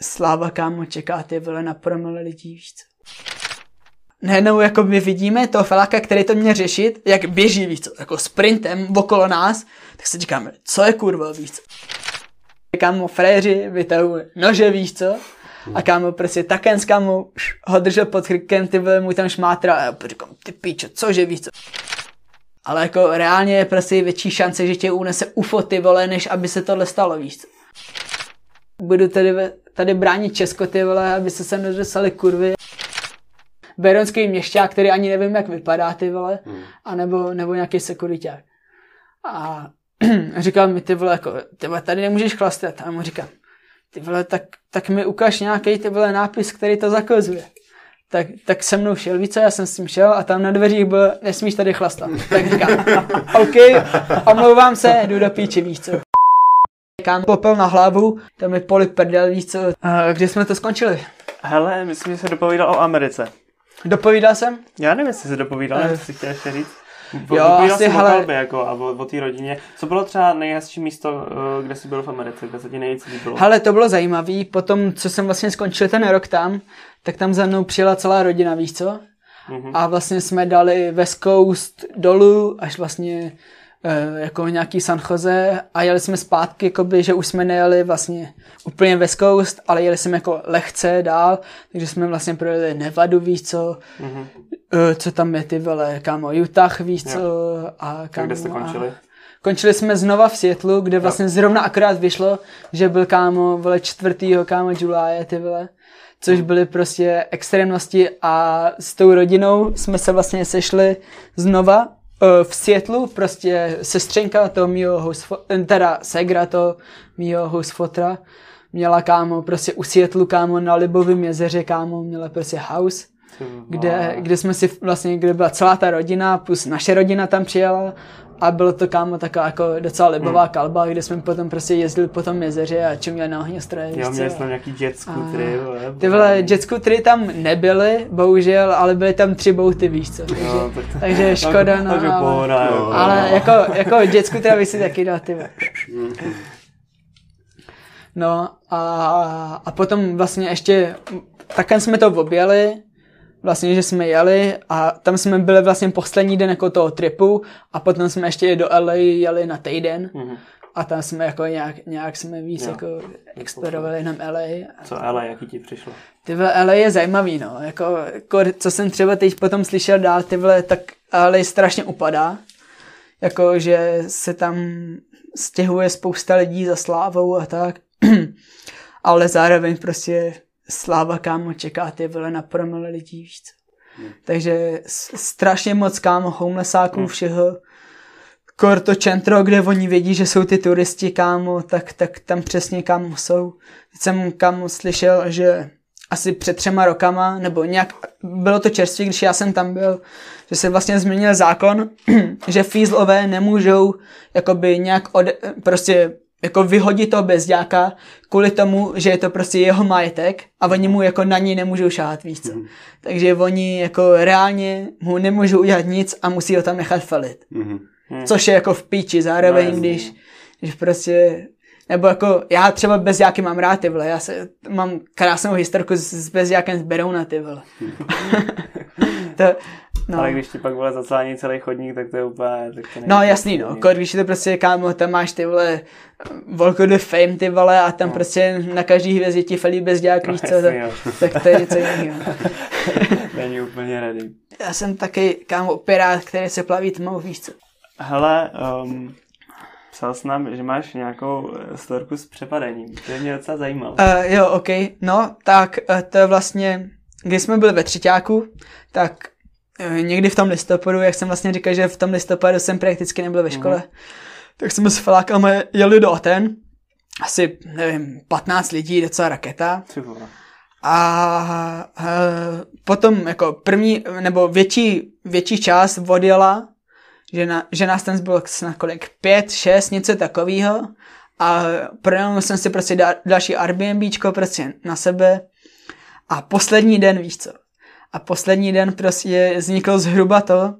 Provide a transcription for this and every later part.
sláva kámo čeká ty vole na promile lidí, víš co. Najednou jako my vidíme toho feláka, který to měl řešit, jak běží, víš co, jako sprintem okolo nás, tak si říkáme, co je kurva, víš co. Kámo fréři vytahují nože, víš co, a kámo prostě taken kámo ho držel pod krkem, ty vole, mu tam šmátra a já říkám, ty píčo, cože víš co. Ale jako reálně je prostě větší šance, že tě unese UFO ty vole, než aby se tohle stalo, víš co. Budu tady, tady bránit Česko ty vole, aby se sem nedostali kurvy. Beronský měšťák, který ani nevím, jak vypadá ty vole, hmm. a nebo, nebo nějaký sekuriták. A říkal mi ty vole, jako, ty vole, tady nemůžeš chlastat. A mu říkám, ty vole, tak, tak mi ukaž nějaký ty vole nápis, který to zakazuje. Tak, tak se mnou šel, více, já jsem s tím šel a tam na dveřích byl, nesmíš tady chlastat. Tak říkám, OK, omlouvám se, jdu do píči, víš co. Kam popel na hlavu, tam mi poli prdel, víš co. A kde jsme to skončili? Hele, myslím, že se dopovídal o Americe. Dopovídal jsem? Já nevím, jestli se dopovídal, uh, si chtěl ještě říct. Jo, asi, jsem hele... o jako, a o, o té rodině. Co bylo třeba nejhezčí místo, eh, kde jsi byl v Americe, kde se ti nejvíc líbilo? Hele, to bylo zajímavé. Potom, co jsem vlastně skončil ten rok tam, tak tam za mnou přijela celá rodina, víš co? Mm-hmm. A vlastně jsme dali West Coast dolů, až vlastně jako nějaký San Jose a jeli jsme zpátky, jakoby, že už jsme nejeli vlastně úplně West Coast, ale jeli jsme jako lehce dál, takže jsme vlastně projeli Nevadu, víš co, mm-hmm. co tam je ty vole, kámo, Utah, víš co, jo. a kámo, kde jste končili? A, Končili jsme znova v Seattleu, kde vlastně jo. zrovna akorát vyšlo, že byl kámo, vole, čtvrtýho kámo Julie, ty vole což byly prostě extrémnosti a s tou rodinou jsme se vlastně sešli znova v Seattleu, prostě sestřenka toho mýho host, teda segra to mýho hostfotra měla kámo prostě u Seattleu kámo na Libovém jezeře kámo měla prostě house kde, kde jsme si vlastně, kde byla celá ta rodina, plus naše rodina tam přijela a bylo to kámo taková jako docela libová hmm. kalba, kde jsme potom prostě jezdili po tom jezeře a čuměli na ohňostroje. Jo, měli jsme nějaký jet scootery. Ty vole, jet scootery tam nebyly, bohužel, ale byly tam tři bouty, víš co. Takže, jo, tak to, takže škoda, no. Takže pohoda, ale, ale jako, jako jet scootery bych si taky dal, ty No a, a potom vlastně ještě, takhle jsme to objeli, vlastně, že jsme jeli a tam jsme byli vlastně poslední den jako toho tripu a potom jsme ještě do LA jeli na týden mm-hmm. a tam jsme jako nějak, nějak jsme víc jo. jako explorovali nám LA. Co LA, jaký ti přišlo? Ty vole, LA je zajímavý, no. Jako, jako, co jsem třeba teď potom slyšel dál, ty vole, tak LA strašně upadá. Jako, že se tam stěhuje spousta lidí za slávou a tak. Ale zároveň prostě sláva kámo čeká ty vole na promile lidí, víš co. Hmm. Takže strašně moc kámo homelessáků hmm. všeho. Kor to centro, kde oni vědí, že jsou ty turisti kámo, tak, tak tam přesně kámo jsou. Teď jsem kámo slyšel, že asi před třema rokama, nebo nějak, bylo to čerstvě, když já jsem tam byl, že se vlastně změnil zákon, že fízlové nemůžou jakoby nějak od, prostě jako vyhodit toho bezďáka kvůli tomu, že je to prostě jeho majetek a oni mu jako na ní nemůžou šát, víc co. Mm. Takže oni jako reálně mu nemůžou udělat nic a musí ho tam nechat felit. Mm. Což je jako v píči zároveň, no, když, když prostě nebo jako, já třeba bezďáky mám rád, ty vole, já se, mám krásnou historku s, s bezďákem z Berouna, ty vole. to, No. Ale když ti pak vole zaclání celý chodník, tak to je úplně... Tak to no jasný, no. Kor, když to prostě kámo, tam máš ty vole Volko the Fame, ty vole, a tam no. prostě na každý hvězdě ti felí bez dělák, no, víš co, tak, tak to je něco jiného. Není úplně ready. Já jsem taky kámo pirát, který se plaví tmou, víš co. Hele, um, psal jsi nám, že máš nějakou eh, storku s přepadením. To je mě docela zajímalo. Uh, jo, ok. No, tak uh, to je vlastně, když jsme byli ve třetíku, tak někdy v tom listopadu, jak jsem vlastně říkal, že v tom listopadu jsem prakticky nebyl ve škole, mm. tak jsme s felákama jeli do Aten, asi, nevím, 15 lidí, docela raketa. A, a potom jako první, nebo větší, větší část odjela, že, na, že nás tam bylo na kolik, pět, šest, něco takového. A pronajal jsem si prostě da, další Airbnbčko prostě na sebe. A poslední den, víš co, a poslední den prostě vzniklo zhruba to,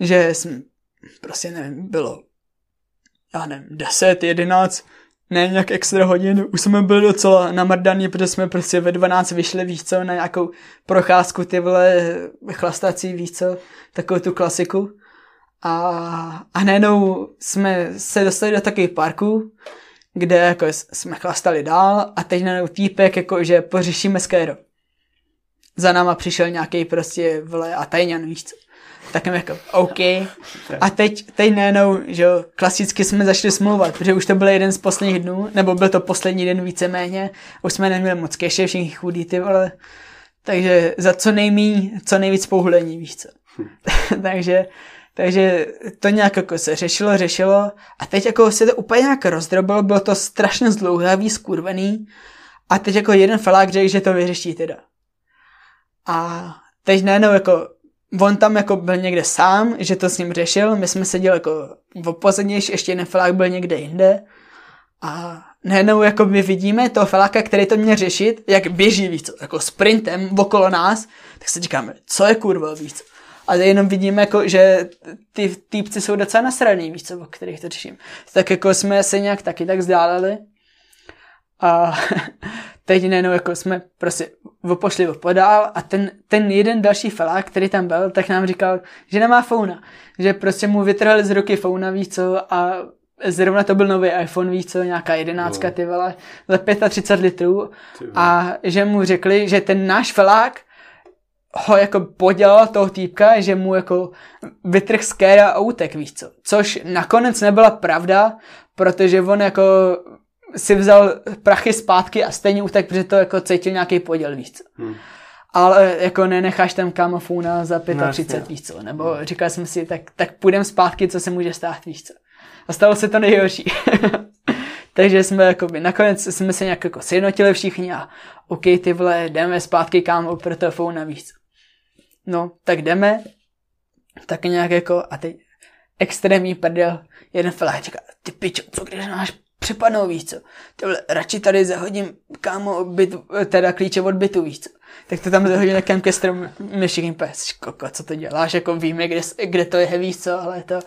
že jsme, prostě nevím, bylo, já nevím, 10, 11, ne nějak extra hodin, už jsme byli docela namrdaní, protože jsme prostě ve 12 vyšli, víš co, na nějakou procházku, ty vole, chlastací, víš co, takovou tu klasiku. A, a najednou jsme se dostali do takových parků, kde jako jsme chlastali dál a teď najednou týpek, jako že pořešíme skéro. Za náma přišel nějaký prostě vle a tajňan, víš co. Tak jako, OK. A teď, teď najednou, že jo, klasicky jsme začali smlouvat, protože už to byl jeden z posledních dnů, nebo byl to poslední den víceméně, už jsme neměli moc keše, všichni chudí ty vole. Takže za co nejmí, co nejvíc pouhlení, víš co. takže, takže to nějak jako se řešilo, řešilo a teď jako se to úplně nějak rozdrobilo, bylo to strašně zdlouhavý, skurvený a teď jako jeden felák řekl, že to vyřeší teda. A teď najednou jako on tam jako byl někde sám, že to s ním řešil, my jsme seděli jako v opozadnější, ještě jeden felák byl někde jinde a najednou jako my vidíme toho feláka, který to měl řešit, jak běží, víc, jako sprintem okolo nás, tak se říkáme, co je kurva, víc. A jenom vidíme, jako, že ty týpci jsou docela nasraný, víc, o kterých to řeším. Tak jako jsme se nějak taky tak vzdáleli a teď najednou jako jsme prostě pošli podál a ten, ten jeden další felák, který tam byl, tak nám říkal, že nemá fauna. Že prostě mu vytrhali z ruky fauna, víc co, a zrovna to byl nový iPhone, víc co, nějaká jedenáctka, no. ty vole, za 35 litrů a že mu řekli, že ten náš felák ho jako podělal toho týpka, že mu jako vytrh z a utek, víš co. Což nakonec nebyla pravda, protože on jako si vzal prachy zpátky a stejně utek, protože to jako cítil nějaký poděl, víc. Hmm. Ale jako nenecháš tam kamofuna za 35, no, víš co. Nebo říkal jsem si, tak, tak půjdem zpátky, co se může stát, víš co. A stalo se to nejhorší. Takže jsme jako by, nakonec jsme se nějak jako sjednotili všichni a OK, ty vole, jdeme zpátky kámo pro to víš co. No, tak jdeme, tak nějak jako, a teď extrémní prdel, jeden říká, ty pičo, co když máš přepadnou, víš co. Tyhle, radši tady zahodím, kámo, byt, teda klíče od bytu, víš co. Tak to tam zahodím někam ke stromu, my všichni pes, koko, co to děláš, jako víme, kde, kde to je, víš co, ale to,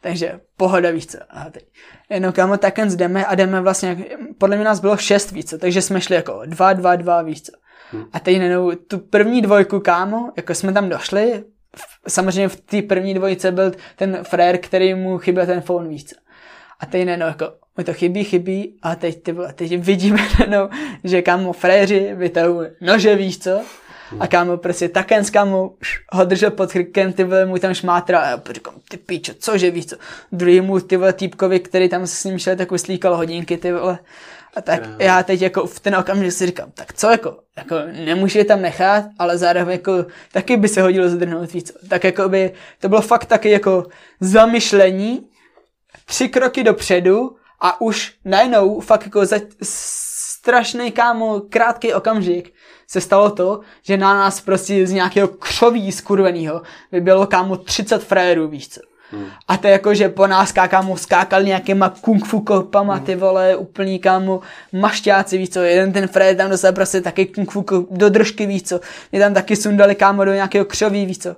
takže pohoda, víš co. A teď, jenom kámo, tak jen jdeme a jdeme vlastně, podle mě nás bylo šest, víc co, takže jsme šli jako dva, dva, dva, víš co. Hmm. A teď jenom tu první dvojku, kámo, jako jsme tam došli, samozřejmě v té první dvojice byl ten frér, který mu chyběl ten phone, víc co. A teď jenom jako, mi to chybí, chybí a teď, ty, teď vidíme jenom, že kámo fréři vytahují nože, víš co? A kámo prostě taken s kámo ho držel pod krkem, ty vole mu tam šmátra a já říkám, ty píčo, cože víš co? Druhý mu ty vole týpkovi, který tam s ním šel, tak uslíkal hodinky, ty vole. A tak já teď jako v ten okamžik si říkám, tak co jako, jako nemůže je tam nechat, ale zároveň jako taky by se hodilo zdrhnout víc. Tak jako by to bylo fakt taky jako zamyšlení, tři kroky dopředu a už najednou fakt jako za strašný kámo krátký okamžik se stalo to, že na nás prostě z nějakého křoví skurvenýho vybělo kámo 30 frérů, víš co. Hmm. A to jako, že po nás kámo skákal nějakýma kung fu kopama, hmm. ty vole, úplný kámo mašťáci, víš co, jeden ten Fred tam dostal prostě taky kung fu do držky, víš co, mě tam taky sundali kámo do nějakého křoví, víš co.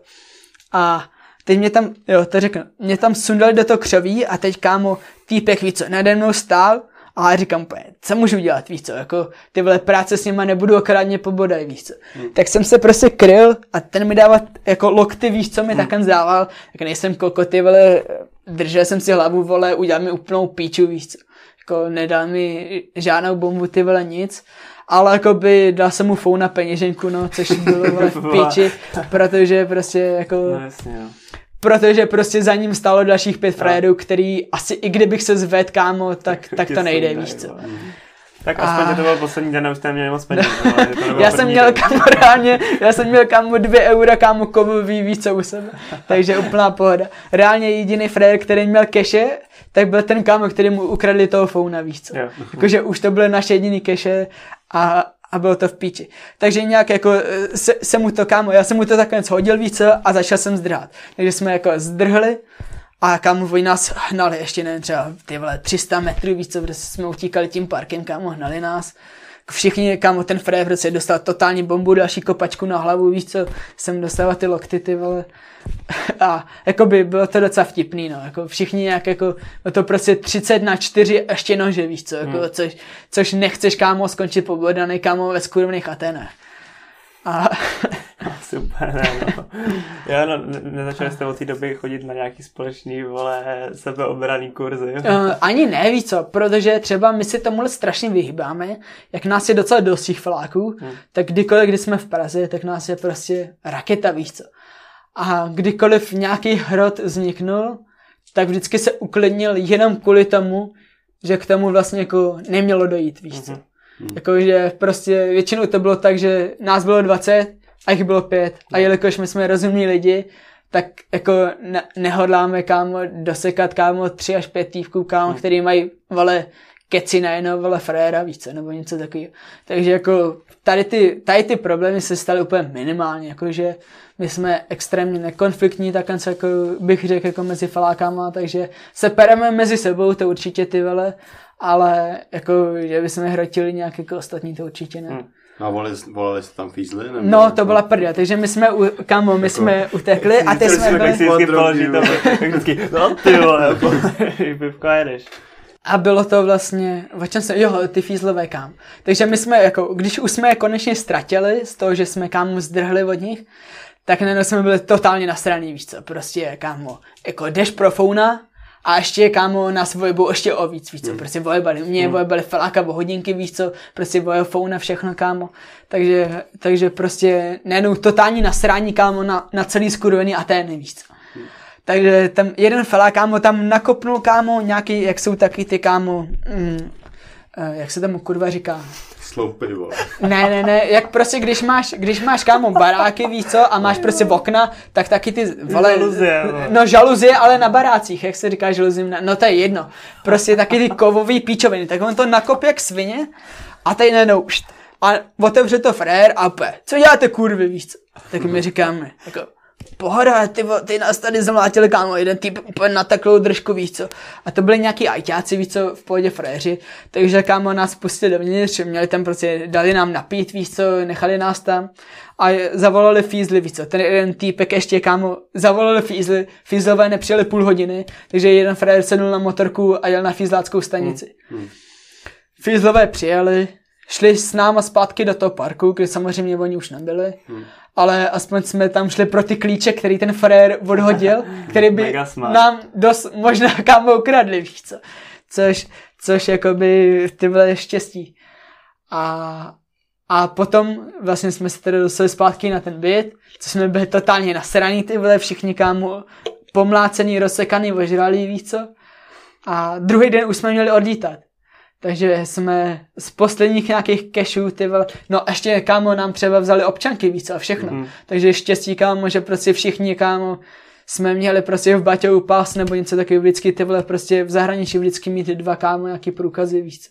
A teď mě tam, jo, to řeknu, mě tam sundali do toho křoví a teď kámo, týpek, víc co, nade mnou stál a já říkám, co můžu dělat, víš co, jako ty vole práce s nima nebudu okrádně pobodaj, víš co. Hmm. Tak jsem se prostě kryl a ten mi dával jako lokty, víš co mi hmm. takhle dával, tak nejsem koko, ty vole, držel jsem si hlavu, vole, udělal mi úplnou píču, víš co. Jako nedal mi žádnou bombu, ty vole, nic ale jako by dal jsem mu fou na peněženku, no, což bylo vole, v píči, protože prostě jako... No, jasně, jo protože prostě za ním stalo dalších pět no. frérů, který asi i kdybych se zvedl, kámo, tak, tak to nejde, víš co. Tak aspoň a... to byl poslední den, už jste měli moc peněz. já jsem měl kámo reálně, já jsem měl kámo dvě eura kámo kovový, víc co u sebe. Takže úplná pohoda. Reálně jediný frér, který měl keše, tak byl ten kámo, který mu ukradli toho founa, víš co. Jakože už to byly naše jediný keše a, a bylo to v píči. Takže nějak jako eh, se, se mu to kámo, já jsem mu to takhle hodil více a začal jsem zdrhat. Takže jsme jako zdrhli a kámo, oni nás hnali ještě nevím, třeba ty vole 300 metrů víc, co prostě jsme utíkali tím parkem, kámo, hnali nás. Všichni, kámo, ten Fred prostě dostal totální bombu, další kopačku na hlavu, víš co, jsem dostal ty lokty, ty vole. A jakoby bylo to docela vtipný, no, jako všichni nějak jako, to prostě 30 na 4 ještě nože, víš co, jako, hmm. což, což nechceš, kámo, skončit pobodaný, kámo, ve skurvených Atenách. A... Super, ne, no. Já no, nezačali jste od té doby chodit na nějaký společný, vole, sebeobraný kurzy. Uh, ani ne, víš co, protože třeba my si tomuhle strašně vyhýbáme, jak nás je docela dost těch fláků, hmm. tak kdykoliv, kdy jsme v Praze, tak nás je prostě raketa, víš co. A kdykoliv nějaký hrot vzniknul, tak vždycky se uklidnil jenom kvůli tomu, že k tomu vlastně jako nemělo dojít, víš co. Mm-hmm. Hmm. Jakože prostě většinou to bylo tak, že nás bylo 20 a jich bylo pět. A hmm. jelikož my jsme rozumní lidi, tak jako ne- nehodláme kámo dosekat kámo tři až pět tývků kámo, hmm. který mají vale keci na jenom vole fréra, více, nebo něco takového. Takže jako tady ty, tady ty problémy se staly úplně minimálně, jakože my jsme extrémně nekonfliktní, tak jako bych řekl jako mezi falákama, takže se pereme mezi sebou, to určitě ty vele, ale jako, že bychom hrotili nějak jako ostatní, to určitě ne. Hmm. A volali, volali jste tam fízly? Nebo no, to byla prda, takže my jsme, u, kamo, my jako, jsme utekli a ty jsme byli... Tak si položit to, vždycky, no ty vole, pivko jedeš. A bylo to vlastně, o čem se, jo, ty fízlové kam. Takže my jsme, jako, když už jsme je konečně ztratili z toho, že jsme kámo zdrhli od nich, tak najednou jsme byli totálně nasraný, víš co, prostě kámo, jako jdeš pro founa, a ještě, kámo, nás vojebou ještě o víc, víc co, mm. prostě vojebali mě, mm. vojebali feláka o hodinky, víc co, prostě vojebou na všechno, kámo. Takže, takže prostě nejenom totální nasrání, kámo, na, na celý skurvený Atény, víc co. Takže tam jeden felák, kámo, tam nakopnul, kámo, nějaký, jak jsou taky ty, kámo, mm, eh, jak se tomu kurva říká, sloupy, vole. Ne, ne, ne, jak prostě, když máš, když máš kámo baráky, víš co, a máš prostě okna, tak taky ty, vole, žaluzie, no žaluzie, ale na barácích, jak se říká žaluzím, no to je jedno, prostě taky ty kovový píčoviny, tak on to nakopí jak svině a tady najednou, a otevře to frér a pe, co děláte kurvy, víš co? Tak my říkáme, jako, pohoda, ty, ty nás tady zmlátili, kámo, jeden typ úplně na takovou držku, víš co. A to byli nějaký ajťáci, víš co, v pohodě fréři, takže kámo nás pustili dovnitř, měli tam prostě, dali nám napít, víš co, nechali nás tam a zavolali fízly, víš co, ten jeden týpek ještě, kámo, zavolali fízly, fízlové nepřijeli půl hodiny, takže jeden frér sednul na motorku a jel na fízláckou stanici. Hmm. Hmm. Fízlové přijeli, šli s náma zpátky do toho parku, kde samozřejmě oni už nebyli. Hmm ale aspoň jsme tam šli pro ty klíče, který ten frér odhodil, který by nám dost možná kámo ukradli, víš co. Což, což jakoby ty byly štěstí. A, a potom vlastně jsme se tedy dostali zpátky na ten byt, co jsme byli totálně nasraný, ty byly všichni kámo pomlácený, rozsekaný, ožralý, víš co. A druhý den už jsme měli odlítat. Takže jsme z posledních nějakých cashů, ty vole, no ještě kámo nám třeba vzali občanky víc a všechno. Mm-hmm. Takže štěstí kámo, že prostě všichni kámo jsme měli prostě v Baťovu pas nebo něco takového vždycky ty vole prostě v zahraničí vždycky mít dva kámo nějaký průkazy víc.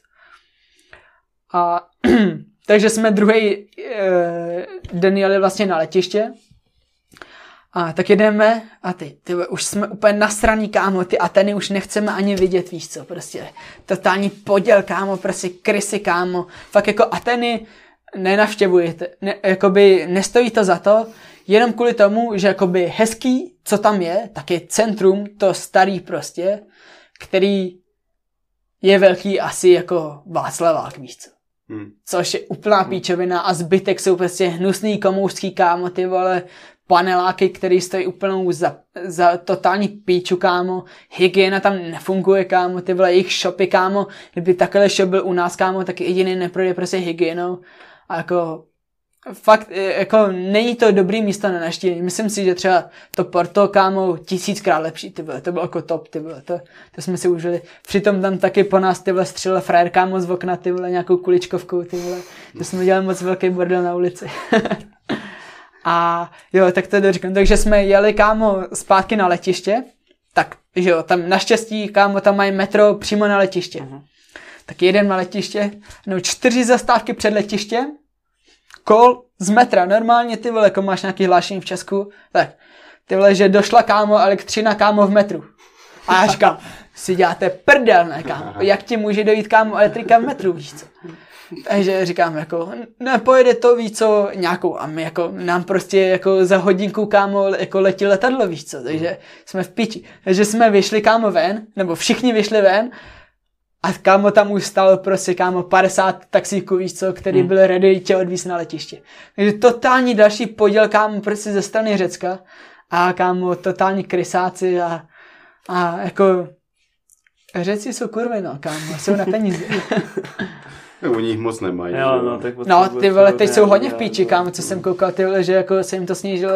A takže jsme druhý e, den jeli vlastně na letiště a tak jedeme a ty, ty už jsme úplně nasraný, kámo, ty Ateny už nechceme ani vidět, víš co, prostě totální poděl, kámo, prostě krysy, kámo, fakt jako Ateny nenavštěvujete, ne, jakoby nestojí to za to, jenom kvůli tomu, že jakoby hezký, co tam je, tak je centrum, to starý prostě, který je velký asi jako Václavák, víš co. Hmm. Což je úplná hmm. píčovina a zbytek jsou prostě hnusný komouřský kámo, ty vole, paneláky, který stojí úplnou za, za totální píču, kámo. Hygiena tam nefunguje, kámo. Ty vole, jejich shopy, kámo. Kdyby takhle shop byl u nás, kámo, tak jediný neprojde prostě hygienou. A jako fakt, e, jako není to dobrý místo na naštění. Myslím si, že třeba to Porto, kámo, tisíckrát lepší, ty vole, to bylo jako top, ty vole, to, to jsme si užili. Přitom tam taky po nás, ty vole, střelila frajer, kámo, z okna, ty vole, nějakou kuličkovkou, ty vole, to jsme dělali moc velký bordel na ulici. A jo, tak to doříkám. Takže jsme jeli, kámo, zpátky na letiště, tak, že jo, tam naštěstí, kámo, tam mají metro přímo na letiště. Uh-huh. Tak jeden na letiště, no čtyři zastávky před letiště, kol z metra, normálně ty vole, jako máš nějaký hlášení v Česku, tak ty vole, že došla kámo elektřina kámo v metru. A já říkám, si děláte prdel, ne kámo, jak ti může dojít kámo elektrika v metru, víš co? Takže říkám jako, nepojede to, víc co, nějakou. A my jako, nám prostě jako za hodinku, kámo, jako letí letadlo, víš co, takže jsme v piči. Takže jsme vyšli, kámo, ven, nebo všichni vyšli ven a kámo tam už stalo prostě, kámo, 50 taxíků, víš co, který Hmm. byl ready tě odvízt na letiště. Takže totální další poděl, kámo, prostě ze strany Řecka a kámo, totální krysáci a, a jako Řeci jsou kurvy, no, kámo, jsou na peníze. No, Oni jich moc nemají. Jo, no, tak No, ty vole, teď jsou hodně v píči, kámo, co jsem koukal, ty vole, že jako se jim to snížilo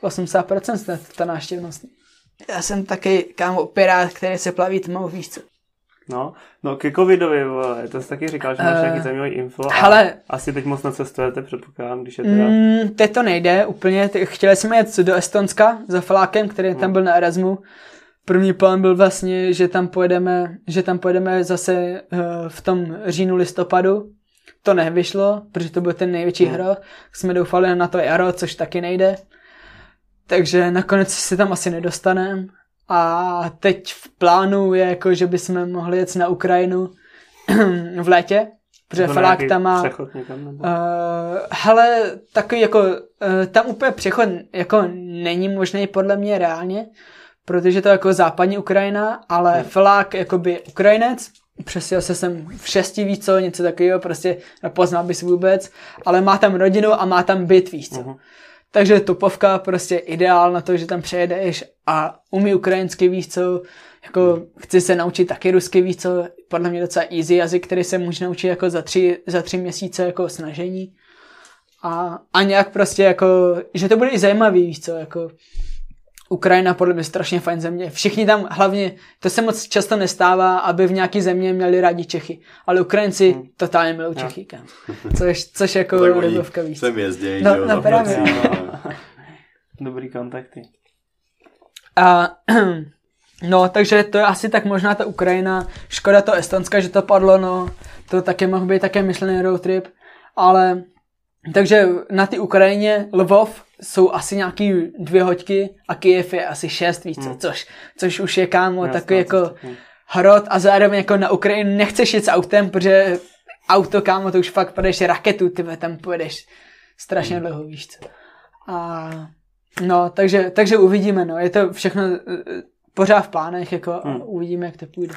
o 80% snad, ta náštěvnost. Já jsem taky, kámo, pirát, který se plaví tmou, víš co. No, no ke covidovi, vole, to jsi taky říkal, že máš Eh, nějaký zajímavý info. a hele. Asi teď moc necestujete, předpokládám, když je teda... Mm, teď to nejde úplně, chtěli jsme jet do Estonska za Flákem, který tam byl na Erasmu. První plán byl vlastně, že tam pojedeme, že tam pojedeme zase eh, v tom říjnu listopadu. To nevyšlo, protože to byl ten největší Hmm. hro. Jsme doufali na to jaro, což taky nejde. Takže nakonec se tam asi nedostaneme. A teď v plánu je jako, že bychom mohli jet na Ukrajinu v létě, protože nějaký tam má... Přechod někam, nebo... Uh, hele, takový jako, uh, tam úplně přechod jako není možný podle mě reálně, protože to je jako západní Ukrajina, ale Hmm. Flák jakoby Ukrajinec, přestěl se sem v šesti víc co, něco takového, prostě nepoznal bys vůbec, ale má tam rodinu a má tam byt, víš co. Mhm. Takže tupovka prostě ideál na to, že tam přejedeš a umí ukrajinsky víš co, jako chci se naučit taky rusky víc co, podle mě docela easy jazyk, který se může naučit jako za tři, za tři měsíce jako snažení. A, a nějak prostě jako, že to bude i zajímavý, víš co, jako Ukrajina podle mě strašně fajn země. Všichni tam hlavně, to se moc často nestává, aby v nějaký země měli rádi Čechy. Ale Ukrajinci Hmm. totálně milují. Čechy, kam. Což, což jako rybovka víc. sem jezdí, No, jo, no právě. No. Dobrý kontakty. A, no, takže to je asi tak možná ta Ukrajina. Škoda to Estonska, že to padlo, no. To taky mohl být také myšlený road trip. Ale, takže na ty Ukrajině Lvov jsou asi nějaký dvě hoďky a Kyjev je asi šest víc, Hmm. což, což už je kámo Jasná takový jako cesta. Hm. hrot a zároveň jako na Ukrajinu nechceš jít s autem, protože auto, kámo, to už fakt pojedeš raketu, ty tam pojedeš strašně Hmm. dlouho, víš co. A no, takže, takže uvidíme, no, je to všechno eh, pořád v plánech, jako a Hmm. uvidíme, jak to půjde.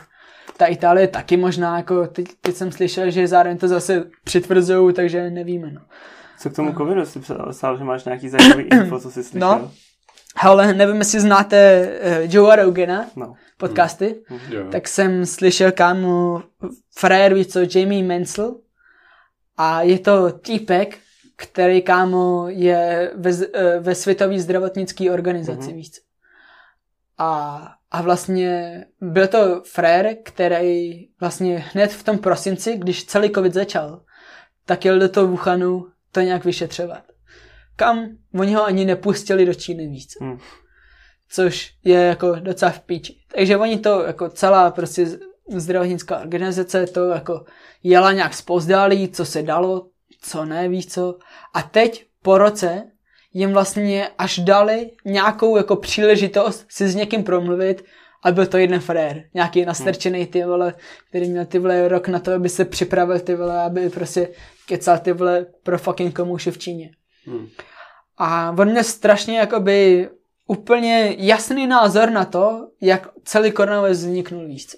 Ta Itálie taky možná, jako teď, teď jsem slyšel, že zároveň to zase přitvrzují, takže nevíme, no. Co k tomu covidu jsi psal, že máš nějaký zajímavý info, co jsi slyšel? No. Ale nevím, jestli znáte uh, Joe Rogana, no. podcasty, Jo. tak jsem slyšel kámo frajer, víš co, Jamie Mansell a je to týpek, který kámo je ve, eh, ve světové zdravotnické organizaci, Mhm. víš. A, a vlastně byl to frér, který vlastně hned v tom prosinci, když celý covid začal, tak jel do toho Wuhanu to nějak vyšetřovat. Kam oni ho ani nepustili do Číny víc. Hm. Což je jako docela v píči. Takže oni to jako celá prostě zdravotnická organizace to jako jela nějak spozdálí, co se dalo, co ne, víš co. A teď po roce jim vlastně až dali nějakou jako příležitost si s někým promluvit a byl to jeden frér, nějaký nastrčený ty vole, který měl ty vole rok na to, aby se připravil ty vole, aby prostě kecal ty vole pro fucking komouše v Číně. Hm. A on měl strašně jakoby úplně jasný názor na to, jak celý koronavirus vzniknul víc.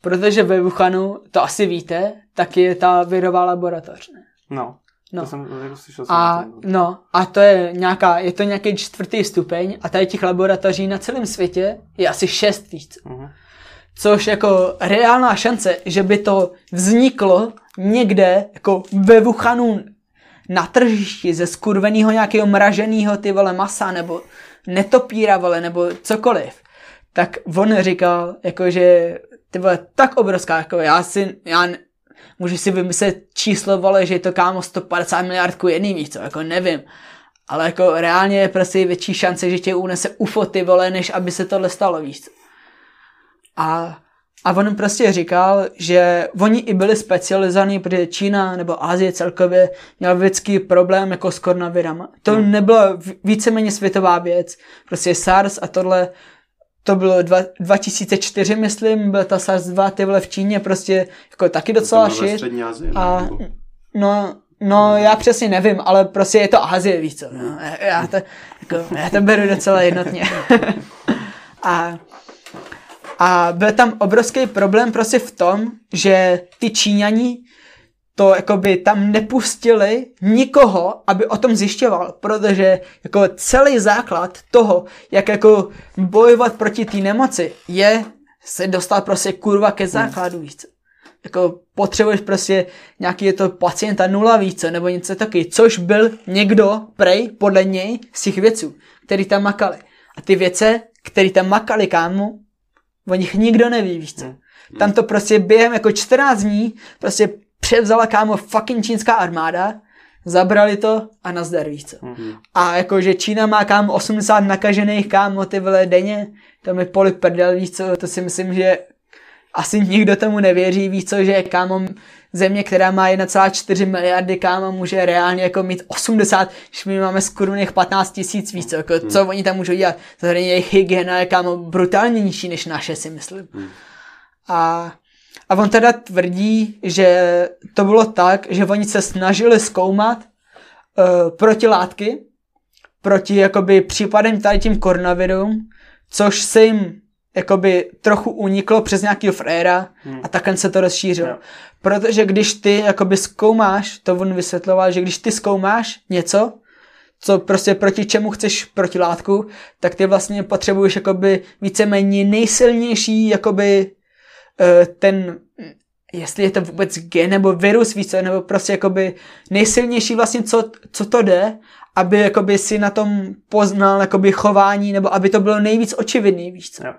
Protože ve Wuhanu, to asi víte, tak je ta virová laboratoř. Ne? No. No. To jsem jako slyšel. jsem A, tom, no. a to je nějaká, je to nějaký čtvrtý stupeň a tady těch laboratoří na celém světě je asi šest víc. Mhm. Což jako reálná šance, že by to vzniklo někde jako ve Wuhanu na tržišti ze skurveného nějakého mraženého ty vole masa nebo netopíra vole nebo cokoliv, tak on říkal jako, že ty vole tak obrovská, jako já si, já můžu si vymyslet číslo vole, že je to kámo 150 miliard ku jedný víc, jako nevím. Ale jako reálně je prostě větší šance, že tě unese UFO ty vole, než aby se tohle stalo, víc. A, a on prostě říkal, že oni i byli specializovaní, protože Čína nebo Asie celkově měla vždycky problém jako s koronavirama. To Hmm. nebyla víceméně světová věc. Prostě SARS a tohle, to bylo dva, 2004, myslím, byl ta SARS 2, ty vole v Číně prostě jako taky docela To šit. Asii? A Nebo- No, no, já přesně nevím, ale prostě je to Azie, víc co. No. Já, já, to, jako, já to beru docela jednotně. a, a byl tam obrovský problém prostě v tom, že ty Číňani to jakoby tam nepustili nikoho, aby o tom zjišťoval, protože jako celý základ toho, jak jako bojovat proti té nemoci, je se dostat prostě kurva ke základu, víc. Jako potřebuješ prostě nějaký to pacienta nula více, nebo něco taky, což byl někdo, prej, podle něj, z těch věců, který tam makali. A ty věce, který tam makali, kámo, o nich nikdo neví, víš co. Tam to prostě během jako 14 dní prostě převzala kámo fucking čínská armáda, zabrali to a nazdar víš co. Mm-hmm. A jakože Čína má kámo 80 nakažených kámo ty vole denně, to mi poli prdel víš co, to si myslím, že asi nikdo tomu nevěří, víš co, že kámo země, která má 1,4 miliardy, kámo, může reálně jako mít 80, když my máme skurvených 15 tisíc, víc, jako, hmm. co oni tam můžou dělat. Zahraničí jejich hygiena je, kámo, brutálně nižší než naše, si myslím. Hmm. A, a on teda tvrdí, že to bylo tak, že oni se snažili zkoumat uh, protilátky proti jakoby případem tady tím koronavirům, což se jim jakoby trochu uniklo přes nějakého fréra hmm. a takhle se to rozšířilo. Yeah. Protože když ty jakoby zkoumáš, to on vysvětloval, že když ty zkoumáš něco, co prostě proti čemu chceš protilátku, tak ty vlastně potřebuješ jakoby víceméně nejsilnější jakoby uh, ten jestli je to vůbec gen nebo virus, více, nebo prostě jakoby nejsilnější vlastně, co, co to jde, aby jakoby si na tom poznal jakoby chování, nebo aby to bylo nejvíc očividný, víš co. Yeah.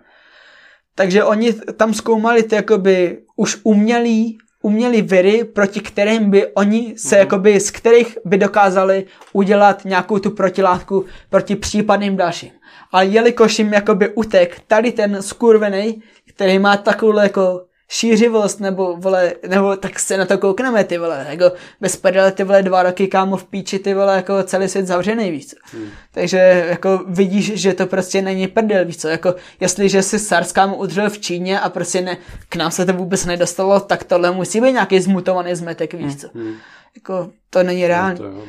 Takže oni tam zkoumali ty jakoby už umělý, umělý viry, proti kterým by oni se mm. jakoby, z kterých by dokázali udělat nějakou tu protilátku proti případným dalším. Ale jelikož jim jakoby utek tady ten skurvený, který má takovou jako šířivost, nebo vole, nebo tak se na to koukneme, ty vole, jako bez prdele, ty vole, dva roky kámo v píči, ty vole, jako celý svět zavřený, víc. Hmm. Takže jako vidíš, že to prostě není prdel, víc co, jako jestliže si SARS kámo udržel v Číně a prostě ne, k nám se to vůbec nedostalo, tak tohle musí být nějaký zmutovaný zmetek, víc co. Hmm. Jako to není reálné. No, to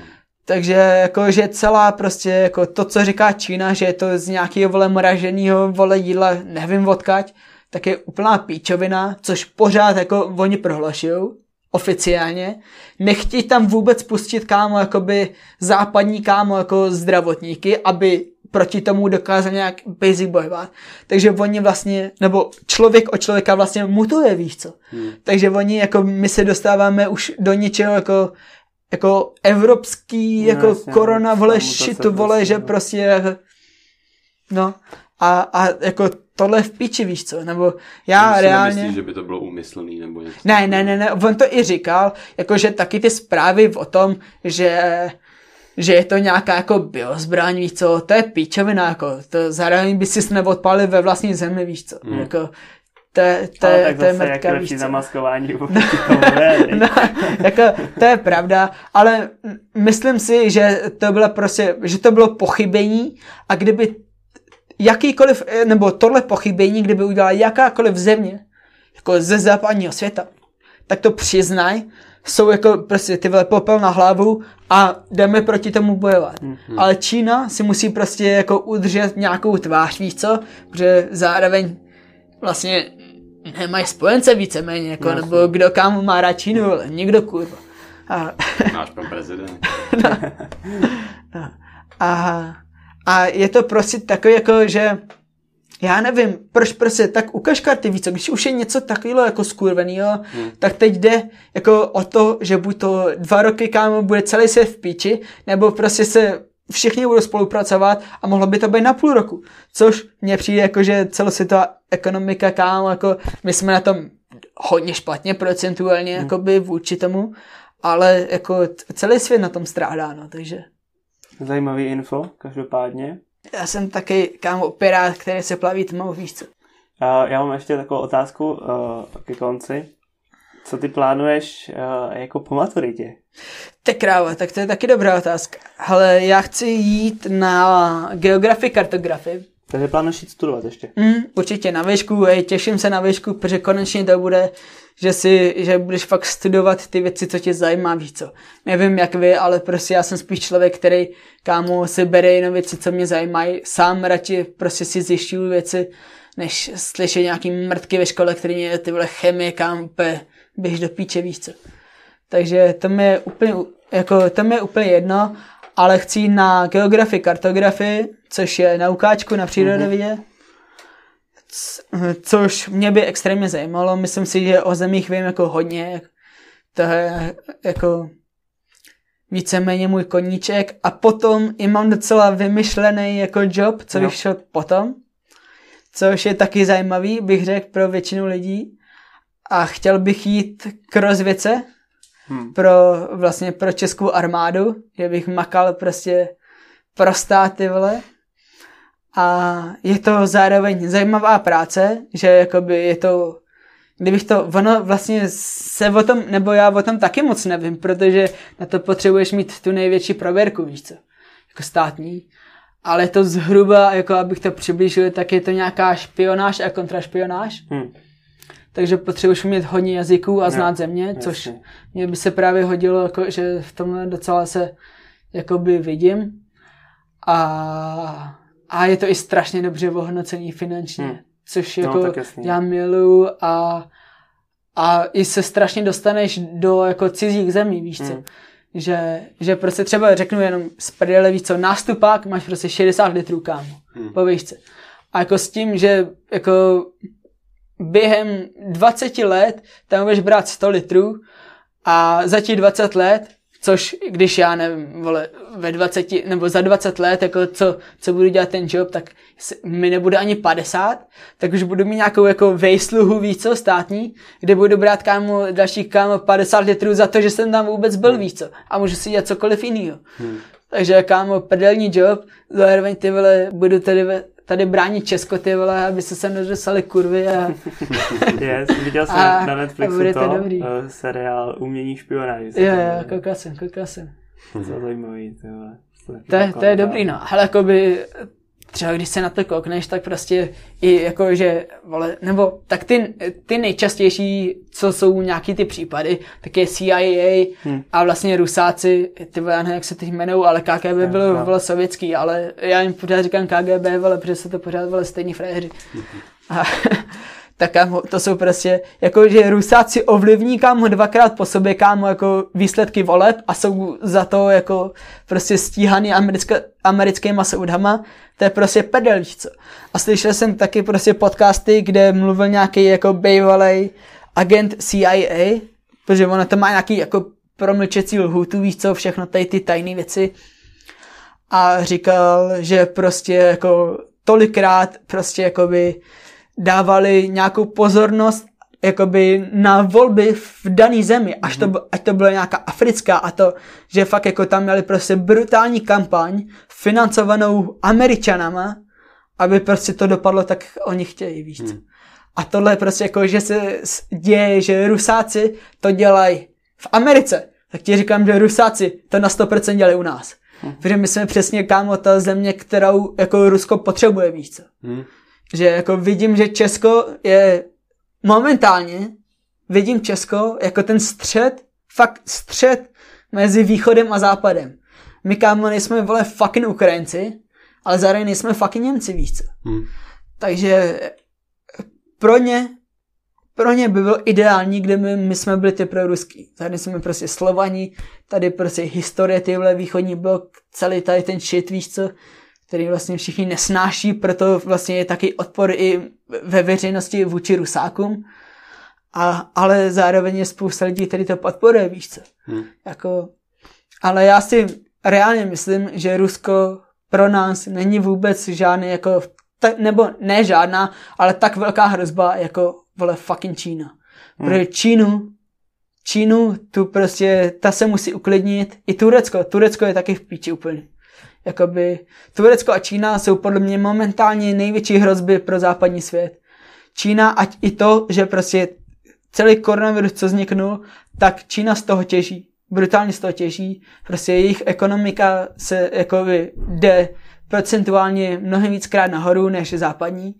takže jako, že celá prostě jako to, co říká Čína, že je to z nějakého vole mraženého vole jídla, nevím odkaď, tak je úplná píčovina, což pořád jako oni prohlašují oficiálně. Nechtějí tam vůbec pustit kámo jakoby západní kámo jako zdravotníky, aby proti tomu dokázali nějak basic bojovat. Takže oni vlastně, nebo člověk o člověka vlastně mutuje, víš co. Hmm. Takže oni, jako my se dostáváme už do něčeho jako jako evropský, no, jako jasně, korona, vole, šitu, vole, že prostě, no, a, a jako tohle v piči, víš co, nebo já Ty reálně... Nemyslíš, že by to bylo úmyslný, nebo něco? Ne, ne, ne, ne, on to i říkal, jakože taky ty zprávy o tom, že že je to nějaká jako biozbraň, víš co, to je píčovina, jako, to zároveň by si neodpalil ve vlastní zemi, víš co, hmm. jako, to, to, Ale tak to je mrtka, jak víš zamaskování no, no, jako, to je pravda, ale myslím si, že to bylo prostě, že to bylo pochybení a kdyby jakýkoliv, eh, nebo tohle pochybení, kdyby udělala jakákoliv země, jako ze západního světa, tak to přiznaj, jsou jako prostě ty vole popel na hlavu a jdeme proti tomu bojovat. Mm-hmm. Ale Čína si musí prostě jako udržet nějakou tvář, víc co? Protože zároveň vlastně nemají spojence víceméně, jako, no, nebo kdo kam má rád Čínu, ale nikdo kurva. A... Náš pan prezident. no. no. A a je to prostě takový jako, že já nevím, proč prostě tak ukaž karty více, když už je něco takového jako skurvenýho, hmm. tak teď jde jako o to, že buď to dva roky kámo bude celý svět v píči, nebo prostě se všichni budou spolupracovat a mohlo by to být na půl roku. Což mně přijde jako, že celosvětová ekonomika kámo, jako my jsme na tom hodně špatně procentuálně, hmm. jakoby vůči tomu, ale jako celý svět na tom strádá, no, takže Zajímavý info, každopádně. Já jsem taky kámo pirát, který se plaví tmou, víš co? Uh, já mám ještě takovou otázku uh, ke konci. Co ty plánuješ uh, jako po maturitě? Tak kráva, tak to je taky dobrá otázka. Ale já chci jít na geografii, kartografii, Takže plánuješ jít studovat ještě? Mm, určitě na výšku, hej, těším se na výšku, protože konečně to bude, že si, že budeš fakt studovat ty věci, co tě zajímá, víš co. Nevím jak vy, ale prostě já jsem spíš člověk, který kámo si bere jenom věci, co mě zajímají. Sám radši prostě si zjišťuju věci, než slyšet nějaký mrtky ve škole, který mě ty vole chemie, kam běž do píče, víš co. Takže to mi je úplně, jako, to mi je úplně jedno, ale chci jít na geografii, kartografii, což je na ukáčku na přírodovědě, mm-hmm. což mě by extrémně zajímalo. Myslím si, že o zemích vím jako hodně. To je jako víceméně můj koníček. A potom i mám docela vymyšlený jako job, co bych šel potom. Což je taky zajímavý, bych řekl, pro většinu lidí. A chtěl bych jít k rozvěce, hmm. pro vlastně pro českou armádu, že bych makal prostě pro státy, vole. A je to zároveň zajímavá práce, že jakoby je to, kdybych to, ono vlastně se o tom, nebo já o tom taky moc nevím, protože na to potřebuješ mít tu největší prověrku, víš co, jako státní. Ale to zhruba, jako abych to přiblížil, tak je to nějaká špionáž a kontrašpionáž. Hmm. Takže potřebuješ mít hodně jazyků a znát no, země, což jasně. mě by se právě hodilo, jako, že v tomhle docela se jakoby vidím. A a je to i strašně dobře ohodnocený finančně, hmm. což no, jako no, já miluju a, a i se strašně dostaneš do jako cizích zemí, víš co. Hmm. Že, že prostě třeba řeknu jenom z prdele, víš co, nástupák máš prostě 60 litrů kámo, hmm. po výšce. A jako s tím, že jako během 20 let tam budeš brát 100 litrů a za těch 20 let Což když já nevím, vole, ve 20 nebo za 20 let, jako co, co budu dělat ten job, tak mi nebude ani 50, tak už budu mít nějakou jako vejsluhu víc státní, kde budu brát kámo, další kámo 50 litrů za to, že jsem tam vůbec byl víc co, a můžu si dělat cokoliv jiného. Hmm. Takže kámo, prdelní job, zároveň ty vole, budu tady ve, tady bránit Česko, ty vole, aby se sem nedostali kurvy a... yes, viděl jsem a, na Netflixu a to, dobrý. Uh, seriál Umění špionáže. Jo, jo, koukal jsem, koukal jsem. To zajímavý, ty vole. To, je, to je dobrý, no. Ale jakoby třeba když se na to koukneš, tak prostě i jako, že, vole, nebo tak ty, ty nejčastější, co jsou nějaký ty případy, tak je CIA hmm. a vlastně Rusáci, ty vole, já nevím, jak se teď jmenují, ale KGB bylo, no. bylo sovětský, ale já jim pořád říkám KGB, vole, protože se to pořád, vole, stejní frajeři. Hmm. A, tak kámo, to jsou prostě, jako že Rusáci ovlivní kámo dvakrát po sobě kámo jako výsledky voleb a jsou za to jako prostě stíhaný americké, americkýma soudama, to je prostě prdel, víš co. A slyšel jsem taky prostě podcasty, kde mluvil nějaký jako bývalý agent CIA, protože ono to má nějaký jako promlčecí lhutu, víš co, všechno tady ty tajné věci. A říkal, že prostě jako tolikrát prostě jakoby dávali nějakou pozornost jakoby na volby v dané zemi, až to, mhm. ať to byla nějaká africká a to, že fakt jako tam měli prostě brutální kampaň financovanou američanama, aby prostě to dopadlo tak, oni chtějí, víc. Hmm. A tohle je prostě jako, že se děje, že Rusáci to dělají v Americe. Tak ti říkám, že Rusáci to na 100% dělají u nás. Hmm. Protože my jsme přesně kámo ta země, kterou jako Rusko potřebuje víc. Hmm že jako vidím, že Česko je momentálně, vidím Česko jako ten střed, fakt střed mezi východem a západem. My kámo nejsme, vole, fucking Ukrajinci, ale zároveň nejsme fucking Němci víc. Hmm. Takže pro ně, pro ně by bylo ideální, kdyby my jsme byli ty proruský. Tady jsme prostě Slovani, tady prostě historie tyhle východní blok, celý tady ten shit, víš co, který vlastně všichni nesnáší, proto vlastně je taky odpor i ve veřejnosti vůči Rusákům. A, ale zároveň je spousta lidí, který to podporuje, víš co. Hmm. Jako, ale já si reálně myslím, že Rusko pro nás není vůbec žádný jako, ta, nebo ne žádná, ale tak velká hrozba jako vole fucking Čína. Hmm. Protože Čínu, Čínu, tu prostě, ta se musí uklidnit. I Turecko, Turecko je taky v píči úplně jakoby Turecko a Čína jsou podle mě momentálně největší hrozby pro západní svět. Čína, ať i to, že prostě celý koronavirus, co vzniknul, tak Čína z toho těží. Brutálně z toho těží. Prostě jejich ekonomika se jakoby jde procentuálně mnohem víckrát nahoru než západní.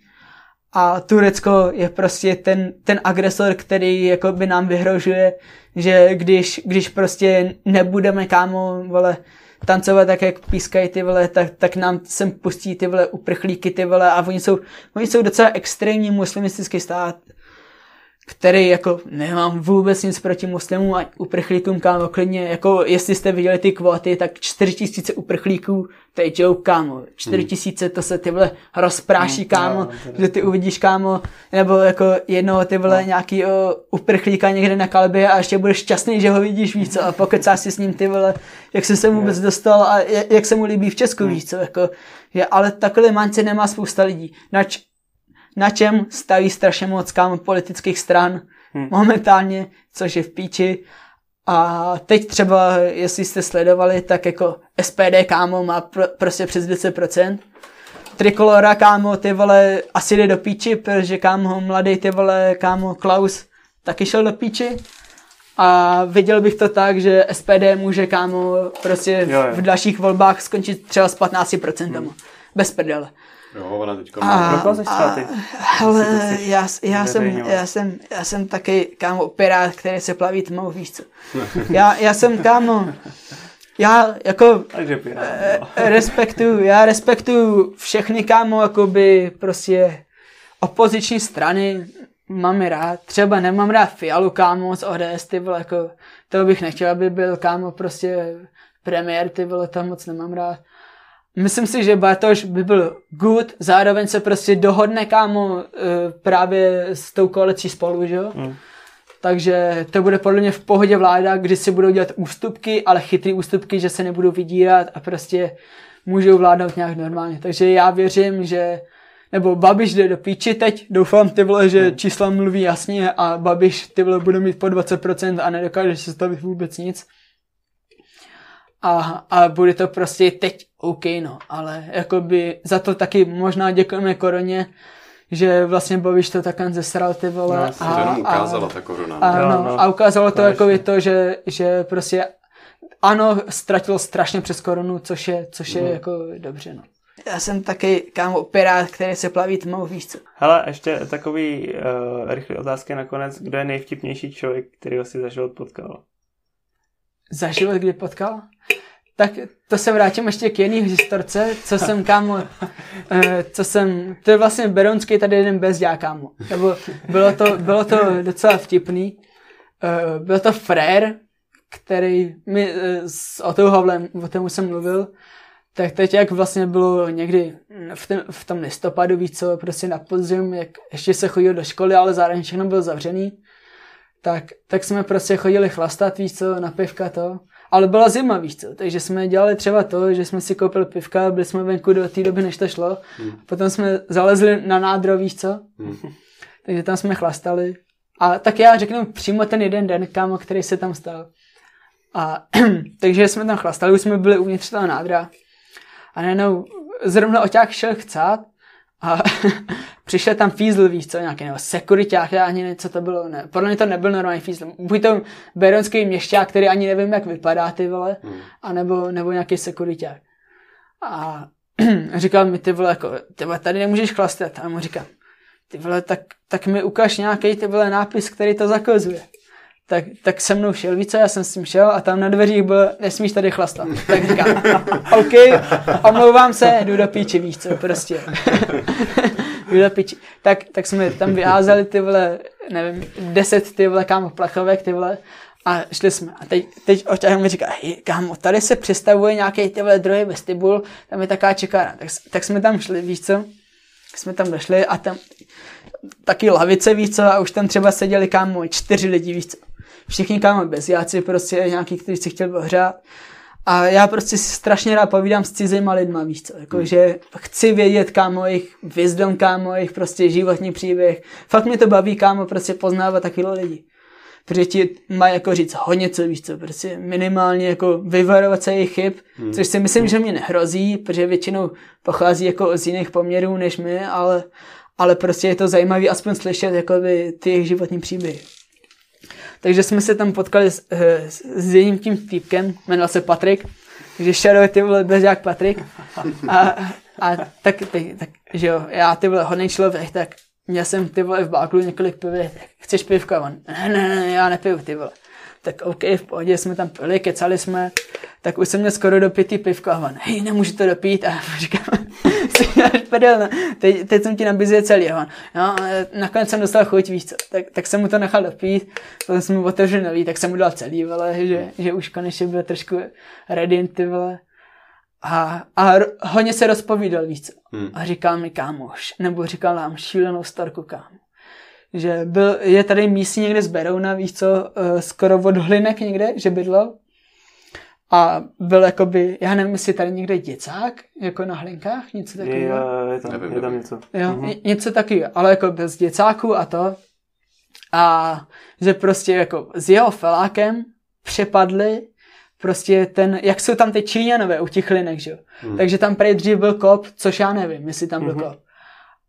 A Turecko je prostě ten, ten agresor, který jako by nám vyhrožuje, že když, když prostě nebudeme kámo, vole, tancovat tak, jak pískají ty vole, tak, tak nám sem pustí ty vole uprchlíky ty vole a oni jsou, oni jsou docela extrémní muslimistický stát který jako nemám vůbec nic proti muslimům a uprchlíkům, kámo, klidně, jako jestli jste viděli ty kvóty, tak 4000 uprchlíků, to je joke, kámo, 4000 to se ty vole rozpráší, hmm, kámo, že ty uvidíš, kámo, nebo jako jednoho ty vole no. nějaký o, uprchlíka někde na kalbě a ještě budeš šťastný, že ho vidíš, víc a pokud si s ním ty vole, jak se se mu vůbec dostal a jak se mu líbí v Česku, hmm. víc co, jako, je, ale takhle mance nemá spousta lidí, nač na čem staví strašně moc kámo politických stran hmm. momentálně, což je v píči. A teď třeba, jestli jste sledovali, tak jako SPD kámo má pr- prostě přes 10%. Trikolora kámo, ty vole, asi jde do píči, protože kámo, mladý ty vole, kámo, Klaus taky šel do píči. A viděl bych to tak, že SPD může kámo prostě jo, jo. v dalších volbách skončit třeba s 15%. Hmm. Bez prdele. Jo, ona teďka má. A, ale já, já, jsem, já, jsem, já jsem taky kámo pirát, který se plaví tmou, víš co. Já, já jsem kámo, já jako Takže pirát, no. respektuju, já respektuju všechny kámo, jakoby prostě opoziční strany, mám je rád. Třeba nemám rád Fialu, kámo, z ODS, ty vole, jako, to bych nechtěl, aby byl, kámo, prostě premiér, ty vole, to moc nemám rád. Myslím si, že Bartoš by byl good, zároveň se prostě dohodne, kámo, eh, právě s tou koalicí spolu, že jo? Mm. Takže to bude podle mě v pohodě vláda, kdy si budou dělat ústupky, ale chytrý ústupky, že se nebudou vydírat a prostě můžou vládnout nějak normálně. Takže já věřím, že nebo Babiš jde do píči teď, doufám ty vole, že mm. čísla mluví jasně a Babiš ty vole bude mít po 20% a nedokáže se stavit vůbec nic a, a bude to prostě teď OK, no, ale jakoby za to taky možná děkujeme koroně, že vlastně Babiš to takhle zesral ty vole. No, a, to jenom ukázala a, ta korona. A, no, no, a ukázalo to, jako je to, že, že prostě ano, ztratilo strašně přes korunu, což je, což je mm. jako dobře, no. Já jsem taky kámo pirát, který se plaví tmou, víš co. Hele, ještě takový uh, rychlý otázky nakonec. Kdo je nejvtipnější člověk, který si za život potkal? Za život kdy potkal? Tak to se vrátím ještě k jiný historce, co jsem kámo, eh, co jsem, to je vlastně Beronský tady jeden bezďák kámo. Nebo bylo to, bylo to docela vtipný. Eh, byl to frér, který mi eh, s Otou Havlem, o tom jsem mluvil, tak teď jak vlastně bylo někdy v, ten, v tom listopadu, víc co, prostě na podzim, jak ještě se chodil do školy, ale zároveň všechno bylo zavřený, tak, tak jsme prostě chodili chlastat, víc co, na pivka to ale byla zima, víš co, takže jsme dělali třeba to, že jsme si koupili pivka, byli jsme venku do té doby, než to šlo, hmm. potom jsme zalezli na nádro, víš co, hmm. takže tam jsme chlastali a tak já řeknu přímo ten jeden den, kámo, který se tam stal. A takže jsme tam chlastali, už jsme byli uvnitř toho nádra a najednou zrovna oťák šel chcát a přišel tam fízl, víš co, nějaký, nebo sekuriták, já ani ne, co to bylo, ne. Podle mě to nebyl normální fízl. Buď to beronský měšťák, který ani nevím, jak vypadá, ty vole, hmm. anebo, nebo nějaký sekuriták. A říkal mi, ty vole, jako, ty vole, tady nemůžeš chlastat. A mu říkám, ty vole, tak, tak mi ukaž nějaký ty vole nápis, který to zakazuje tak, tak se mnou šel, víc co, já jsem s tím šel a tam na dveřích byl, nesmíš tady chlastat. Tak říkám, OK, omlouvám se, jdu do píči, víš co, prostě. do píči. Tak, tak jsme tam vyházeli ty vole, nevím, deset ty vole kámo plachovek, ty vole, a šli jsme. A teď, teď oťah mi říká, hej, kámo, tady se představuje nějaký ty vole druhý vestibul, tam je taká čekárna. Tak, tak jsme tam šli, víš co, jsme tam došli a tam taky lavice, víš co, a už tam třeba seděli kámo čtyři lidi, víš co všichni kámo bezjáci, prostě nějaký, kteří si chtěl ohřát. A já prostě si strašně rád povídám s cizíma lidma, víš co, jako, hmm. že chci vědět, kámo, jejich wisdom, kámo, jejich prostě životní příběh. Fakt mě to baví, kámo, prostě poznávat takovýhle lidi. Protože ti má jako říct hodně co, víš co, prostě minimálně jako vyvarovat se jejich chyb, hmm. což si myslím, že mě nehrozí, protože většinou pochází jako z jiných poměrů než my, ale, ale prostě je to zajímavé aspoň slyšet jako by ty jejich životní příběhy. Takže jsme se tam potkali s, eh, s jedním tím týpkem, jmenoval se Patrik, Takže shadow ty vole jak Patrik. A, a tak, tak, tak, že jo, já ty vole hodný člověk, tak měl jsem ty vole v báklu několik piv, chceš pivka? On, ne, ne, ne, já nepiju ty vole tak OK, v pohodě jsme tam pili, kecali jsme, tak už jsem měl skoro dopitý pivko a on, hej, nemůžu to dopít a říkám, si dáš prdel, no. teď, teď jsem ti nabízel celý a on, no, nakonec jsem dostal chuť, víc, co, tak, tak jsem mu to nechal dopít, potom jsem mu otevřel nový, tak jsem mu dal celý, vole, že, že už konečně byl trošku ready, ty vole. A, a hodně se rozpovídal, víc. Hmm. A říkal mi kámoš, nebo říkal nám šílenou starku kámo že byl, je tady místní někde z Berouna, víš co, uh, skoro od Hlinek někde, že bydlel. A byl jakoby, já nevím, jestli tady někde děcák, jako na hlinkách, něco takového. Je, je, tam, nevím, je tam něco. Jo, mm-hmm. něco takového, ale jako bez děcáků a to. A že prostě jako s jeho felákem přepadli prostě ten, jak jsou tam ty Číňanové u těch linek, že jo. Mm. Takže tam prej dřív byl kop, což já nevím, jestli tam byl mm-hmm. kop.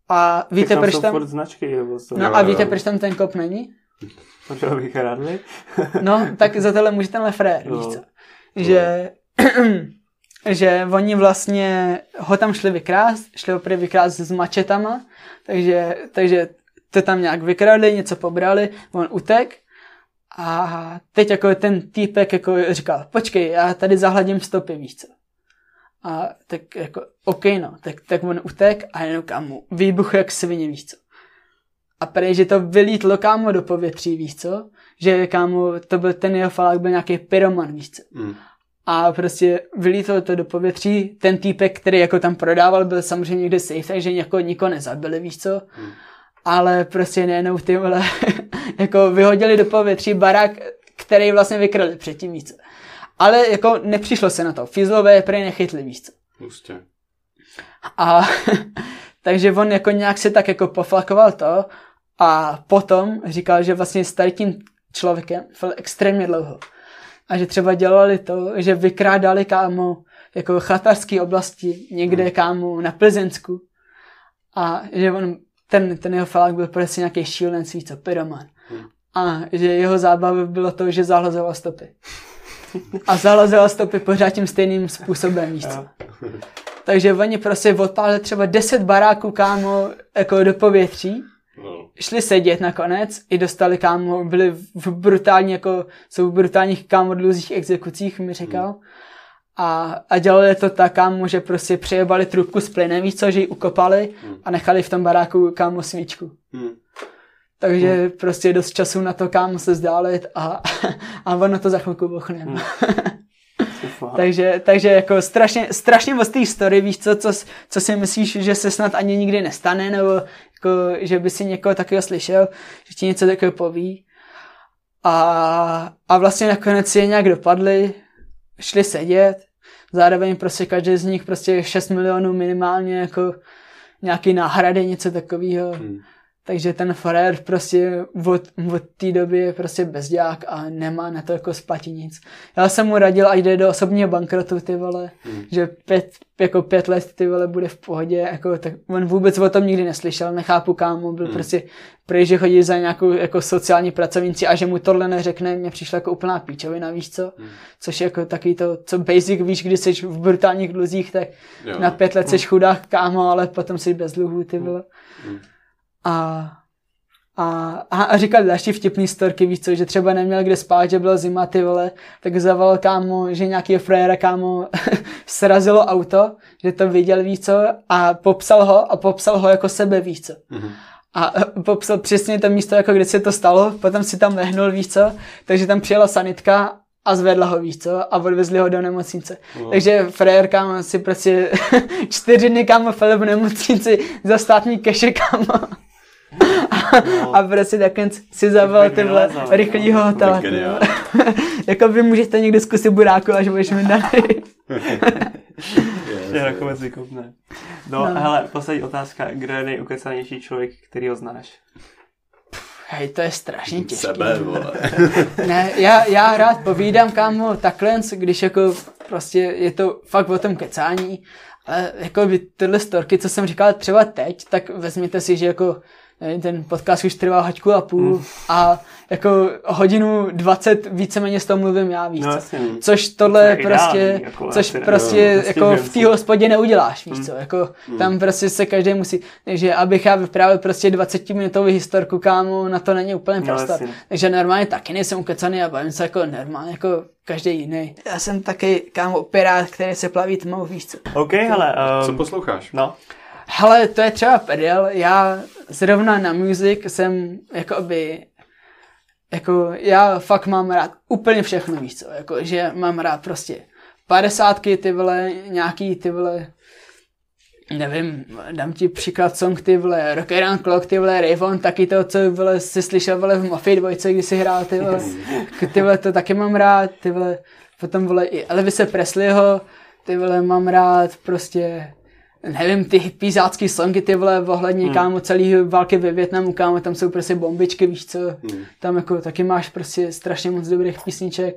A víte, proč tam... značky, No a víte, proč tam ten kop není? Protože ho vykradli? no, tak za tohle může tenhle frér, no. víš co? Že, že oni vlastně ho tam šli vykrást, šli ho prý vykrást s mačetama, takže, takže to tam nějak vykradli, něco pobrali, on utek a teď jako ten týpek jako říkal, počkej, já tady zahladím stopy, víš co? A tak jako, OK, no, tak, tak on utek a jenom kámo, výbuch jak svině, víš co. A prej, že to vylítlo kámo do povětří, víš co? Že kámo, to byl ten jeho falák, byl nějaký pyroman, víš co? Mm. A prostě vylítlo to do povětří, ten týpek, který jako tam prodával, byl samozřejmě někde safe, takže jako nikoho nezabili, víš co? Mm. Ale prostě nejenom ty vole, jako vyhodili do povětří barák, který vlastně vykrali předtím, víc co? Ale jako nepřišlo se na to. Fizlové prej nechytli, víš co. Prostě. A takže on jako nějak se tak jako poflakoval to a potom říkal, že vlastně s tady tím člověkem byl extrémně dlouho. A že třeba dělali to, že vykrádali kámo jako chatarské oblasti někde hmm. kámo na Plzensku. A že on, ten, ten jeho falák byl prostě nějaký šílenec, víc co, pyroman. Hmm. A že jeho zábava bylo to, že zahlazoval stopy a zalazila stopy pořád tím stejným způsobem, víš co. Takže oni prostě odpálili třeba 10 baráků, kámo, jako do povětří, no. šli sedět nakonec, i dostali, kámo, byli v brutální, jako, jsou v brutálních, kámo, dluzích exekucích, mi říkal. Hmm. A, a dělali to tak, kámo, že prostě přejebali trubku s plynem, víš co, že ji ukopali hmm. a nechali v tom baráku, kámo, svíčku. Hmm. Takže hmm. prostě dost času na to, kam se zdálit a, a ono to za chvilku bochne. Hmm. takže, takže jako strašně, strašně moc té story, víš co, co, co si myslíš, že se snad ani nikdy nestane, nebo jako, že by si někoho takového slyšel, že ti něco takového poví. A, a vlastně nakonec je nějak dopadli, šli sedět, zároveň prostě každý z nich prostě 6 milionů minimálně jako nějaký náhrady, něco takového. Hmm. Takže ten Forer prostě od, od té doby je prostě bezďák a nemá na to jako splatit nic. Já jsem mu radil, ať jde do osobního bankrotu, ty vole, hmm. že pět, jako pět let ty vole bude v pohodě, jako, tak on vůbec o tom nikdy neslyšel, nechápu kámu, byl hmm. prostě prý, že chodí za nějakou jako sociální pracovníci a že mu tohle neřekne, mě přišlo jako úplná píčovina, víš co? Hmm. Což je jako takový to, co basic víš, když jsi v brutálních dluzích, tak jo. na pět let jsi hmm. chudák kámo, ale potom jsi bez dluhů, ty vole. Hmm. A, a, a říkal další vtipný storky, víš co, že třeba neměl kde spát, že byla zima, ty vole, tak zavolal kámo, že nějaký frajera kámo srazilo auto, že to viděl, víš co, a popsal ho a popsal ho jako sebe, víš co. Mm-hmm. A popsal přesně to místo, jako kde se to stalo, potom si tam lehnul, víš co, takže tam přijela sanitka a zvedla ho, víš co, a odvezli ho do nemocnice. No. Takže frajer, kámo, si prostě čtyři dny, kámo, fell v nemocnici za státní keše, kámo a, a prostě takhle si zavolal tyhle rychlýho hotela. jako vy můžete někdy zkusit buráku, až budeš mi daný. je nakonec vykopne. No, no, hele, poslední otázka. Kdo je nejukecanější člověk, který ho znáš? Hej, to je strašně těžké. Sebe, vole. ne, já, já rád povídám, kámo, takhle, když jako prostě je to fakt o tom kecání, ale jako by tyhle storky, co jsem říkal třeba teď, tak vezměte si, že jako ten podcast už trvá haťku a půl Mm. a jako hodinu 20 víceméně z toho mluvím já, víš No, co? Což To tohle je prostě, ideální, jako což asi, prostě no, jako v té hospodě neuděláš, víš Mm. co, jako tam prostě se každý musí, takže abych já vyprávěl prostě 20 minutový historku, kámo, na to není úplně No, prostor. jasně. takže normálně taky nejsem ukecaný a bavím se jako normálně, jako každý jiný. Já jsem taky, kámo, pirát, který se plaví tmou, víš co. OK, hele, Co um, posloucháš? no, Hele, to je třeba prdel, já zrovna na music jsem jakoby jako já fakt mám rád úplně všechno, víš co, jako, že mám rád prostě padesátky, ty vole, nějaký ty vole, nevím, dám ti příklad song, ty vole, Rock Around Clock, ty vole, Rayvon, taky to, co vole, si slyšel, vole, v Mafii dvojce, když si hrál, ty vole, ty vole, to taky mám rád, ty vole, potom, vole, i Elvise Presleyho, ty vole, mám rád, prostě, nevím, ty pízácký songy, ty vole, ohledně, hmm. kámo, celý války ve Větnamu, kámo, tam jsou prostě bombičky, víš co, Hmm. tam jako taky máš prostě strašně moc dobrých písniček.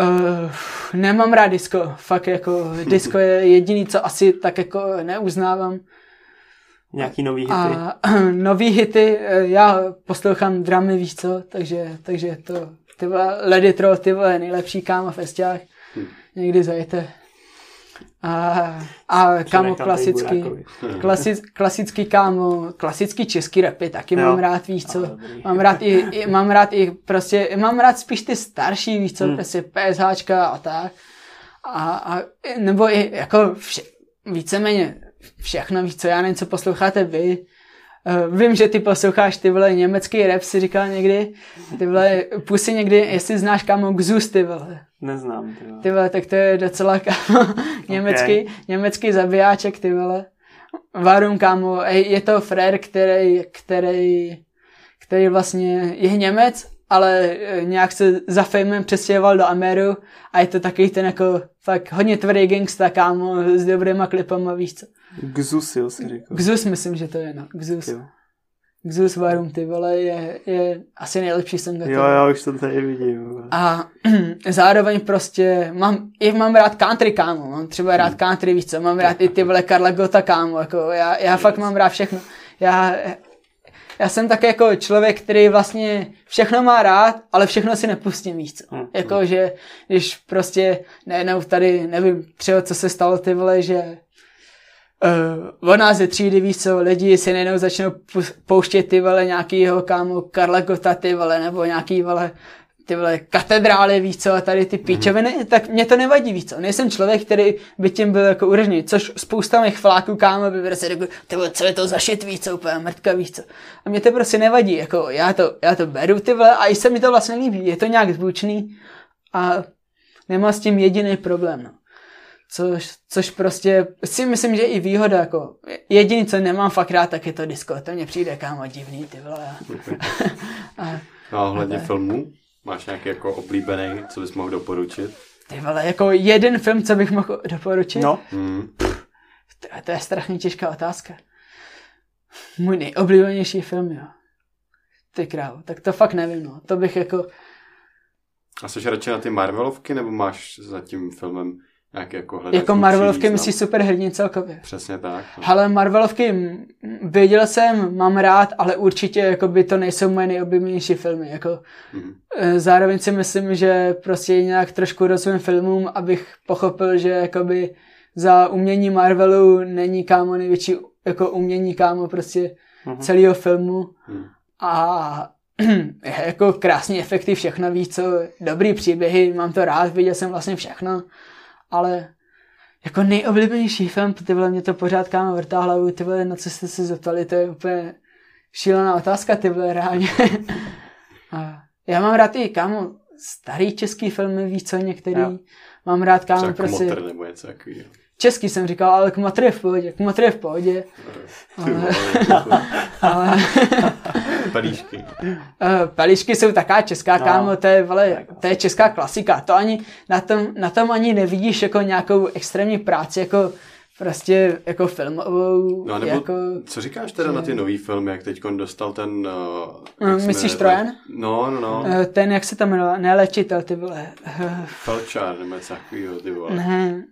Uh, nemám rád disco, fakt jako disco je jediný, co asi tak jako neuznávám. nějaký nový hity. A nový hity, eh, já poslouchám dramy, víš co, takže, takže to, ty vole, Lady Troll, ty vole, nejlepší kámo v Esťách, Hm. někdy zajete. A, a kámo klasický, klasic, klasický kámo, klasický český rapy taky Jo. mám rád, víš co, dobrý. mám rád i, i, mám rád i prostě, mám rád spíš ty starší, víš co, Hmm. prostě PSHčka a tak. A, a nebo i jako vše, víceméně všechno, víš co, já nevím, co posloucháte vy. Uh, vím, že ty posloucháš ty vole německý rap, si říkal někdy. Ty vole, pusy někdy, jestli znáš kámo Gzus, ty vole. Neznám, ty vole. Ty vole, tak to je docela kámo, německý, německý zabijáček, ty vole. Varum, kámo, je to frér, který, který, který vlastně je Němec, ale eh, nějak se za fejmem přestěhoval do Ameru a je to takový ten jako fakt hodně tvrdý gangsta, kámo, s dobrýma klipama, víš co. Gzusil si řekl. Gzus myslím, že to je, no. Gzus. Jo. Gzus Varum, ty vole, je, je asi nejlepší song. jo, já už to tady vidím. vole. A zároveň prostě mám, i mám rád country, kámo, mám třeba rád country, víš co, mám rád i ty vole Karla Gota, kámo, jako já, já fakt mám rád všechno. Já, já jsem tak jako člověk, který vlastně všechno má rád, ale všechno si nepustím, víš co. Hmm. Jako, že když prostě najednou tady, nevím, třeba co se stalo, ty vole, že Uh, od nás ze třídy, víš co, lidi si najednou začnou pouštět ty vole nějakýho kámo Karla Gota, ty vole, nebo nějaký vole ty vole katedrály, víš co, a tady ty píčoviny, tak mě to nevadí, víš co. Nejsem člověk, který by tím byl jako uražený, což spousta mých fláků, kámo, by prostě řekl, ty vole, co je to za shit, víš co, úplně mrtka, víš co. A mě to prostě nevadí, jako já to, já to beru, ty vole, a i se mi to vlastně líbí, je to nějak zvučný a nemá s tím jediný problém, no. Což, což prostě si myslím, že i výhoda, jako jediný, co nemám fakt rád, tak je to disco, to mně přijde, kámo, divný, ty vole. A, No a ohledně filmů? Máš nějaký jako oblíbený, co bys mohl doporučit? ty vole, jako jeden film, co bych mohl doporučit? No, Hmm. To, to je strašně těžká otázka. Můj nejoblíbenější film, jo. Ty krávo, tak to fakt nevím, no. To bych jako, A jsi radši na ty Marvelovky, nebo máš za tím filmem nějaký jako hledat jako Marvelovky význam? myslíš superhrdin celkově. Přesně tak. No. Ale Marvelovky věděl jsem, mám rád, ale určitě jako by to nejsou moje nejoblíbenější filmy. Jako, eh, zároveň si myslím, že prostě nějak trošku rozumím filmům, abych pochopil, že jakoby za umění Marvelu není kámo největší jako umění kámo prostě Mhm. celého filmu. Mhm. A jako krásný efekty, všechno víš co, dobrý příběhy, mám to rád, viděl jsem vlastně všechno, ale jako nejoblíbenější film, ty vole, mě to pořád kámo vrtá hlavu, ty vole, na co jste se zeptali, to je úplně šílená otázka, ty vole, reálně. A já mám rád i, kámo, starý český filmy, víš co, některý. Jo. Mám rád, kámo, Třeba prostě... Kmotr nebo něco takového. Český jsem říkal, ale Kmotr je v pohodě, Kmotr je v pohodě. Ale-. Pelíšky. Uh, Pelíšky jsou taká česká, No, kámo, to je, vole, to je česká klasika. To ani, na tom, na tom ani nevidíš jako nějakou extrémní práci, jako prostě jako filmovou, No nebo jako... co říkáš teda na ty nový filmy, jak teď dostal ten... Uh, myslíš? Trojan? No, no, no. Uh, ten, jak se tam jmenoval, neléčitel, ty vole. Felčar nebo něco takového, ty vole. ne,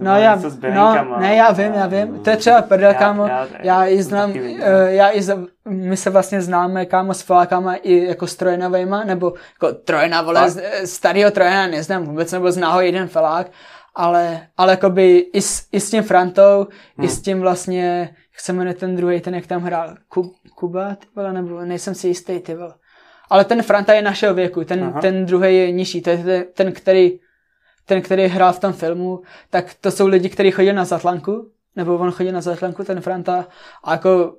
No já, no, ne, já vím, já vím. To je třeba prdel, Já- kámo. já- Já i znám, eh, já i za, my se vlastně známe, kámo, s Polákama i jako s Trojenovejma, nebo jako Trojena, vole, z- eh, starýho Trojena neznám vůbec, nebo zná ho jeden felák, ale, ale jakoby i s, i s tím Frantou, i s tím vlastně, jak se jmenuje ten druhý, ten jak tam hrál, Kub, Kuba, ty vole, nebo nejsem si jistý, ty vole. Ale ten Franta je našeho věku, ten, Aha. ten druhý je nižší, to je ten, který ten, který hrál v tom filmu, tak to jsou lidi, kteří chodí na Zatlanku, nebo on chodí na Zatlanku, ten Franta, a jako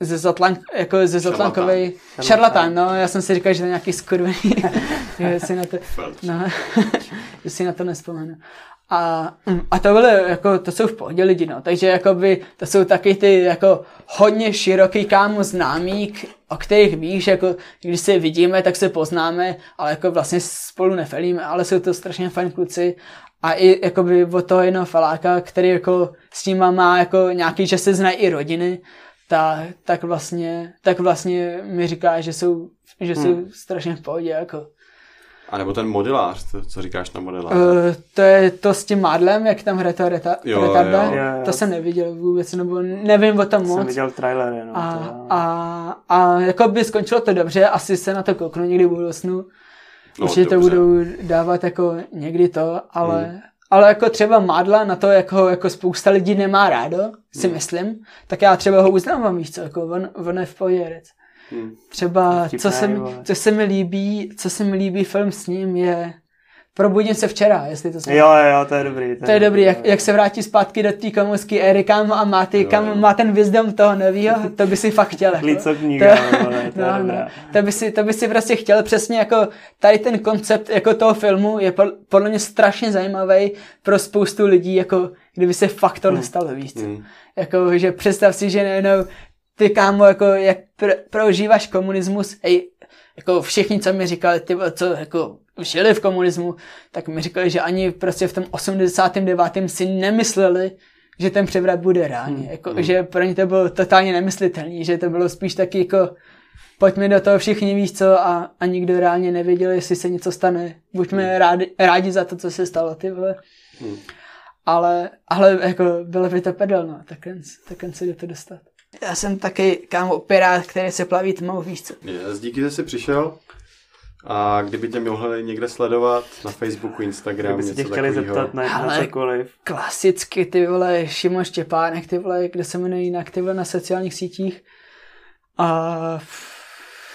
ze, Zatlank, jako ze Zatlankovej, šarlatán, no, já jsem si říkal, že to je nějaký skurvený, že si na to, no, že si na to nespomenu. A, a to byly, jako, to jsou v pohodě lidi, no, takže jakoby, to jsou taky ty, jako, hodně široký kámo známí, o kterých víš, jako, když se vidíme, tak se poznáme, ale jako vlastně spolu nefelíme, ale jsou to strašně fajn kluci a i jakoby od toho jednoho faláka, který jako s nima má jako nějaký, že se znají i rodiny, tak, tak vlastně, tak vlastně mi říká, že jsou, že jsou Hmm. strašně v pohodě, jako. A nebo ten modelář, to, co říkáš na modelář? Uh, to je to s tím Mádlem, jak tam hraje to reta, Jo, retarda. jo. To jsem neviděl vůbec, nebo nevím o tom Jsem moc. viděl trailer jenom. A, to- a, a jako by skončilo to dobře, asi se na to kouknu někdy v budoucnu. No, Určitě to dobře. budou dávat jako někdy to, ale, Hmm. ale jako třeba Mádla na to jako, jako spousta lidí nemá rádo, si Hmm. myslím, tak já třeba ho uznávám, víš co, jako on, on je v pohodě herec. Hm. Třeba, Vtipný, co se, mi, co se mi líbí, co se mi líbí film s ním je Probudím se včera, jestli to Jo, jo, to je dobrý. to je dobrý, jak, jak se vrátí zpátky do té komusky éry, kam a má, ty, kam, má ten wisdom toho novýho, to by si fakt chtěl. Jako. Líco kniha, To- vole, to je No, no, to, by si, to by si prostě chtěl přesně jako tady ten koncept jako toho filmu je pod- podle mě strašně zajímavý pro spoustu lidí, jako kdyby se fakt to nestalo, víš co? Hm. Jako, že představ si, že nejenom ty kámo, jako jak pr- prožíváš komunismus, hej, jako všichni, co mi říkali, ty, co jako žili v komunismu, tak mi říkali, že ani prostě v tom 89. si nemysleli, že ten převrat bude reálně. Hmm. Jako, Že pro ně to bylo totálně nemyslitelný, že to bylo spíš taky jako pojďme do toho všichni víš co a, a nikdo reálně nevěděl, jestli se něco stane. Buďme rádi, rádi za to, co se stalo, ty vole. Hmm. Ale, ale jako bylo by to pedel, no, tak jen, tak jen se do to dostat. Já jsem taky kámo pirát, který se plaví tmou, víš co. Yes, díky, že jsi přišel. A kdyby tě mohli někde sledovat na Facebooku, Instagramu, něco tě chtěli takového. zeptat na, na Ale- cokoliv. Klasicky ty vole Šimon Štěpánek, ty vole, kde se jmenuje jinak, ty vole na sociálních sítích. A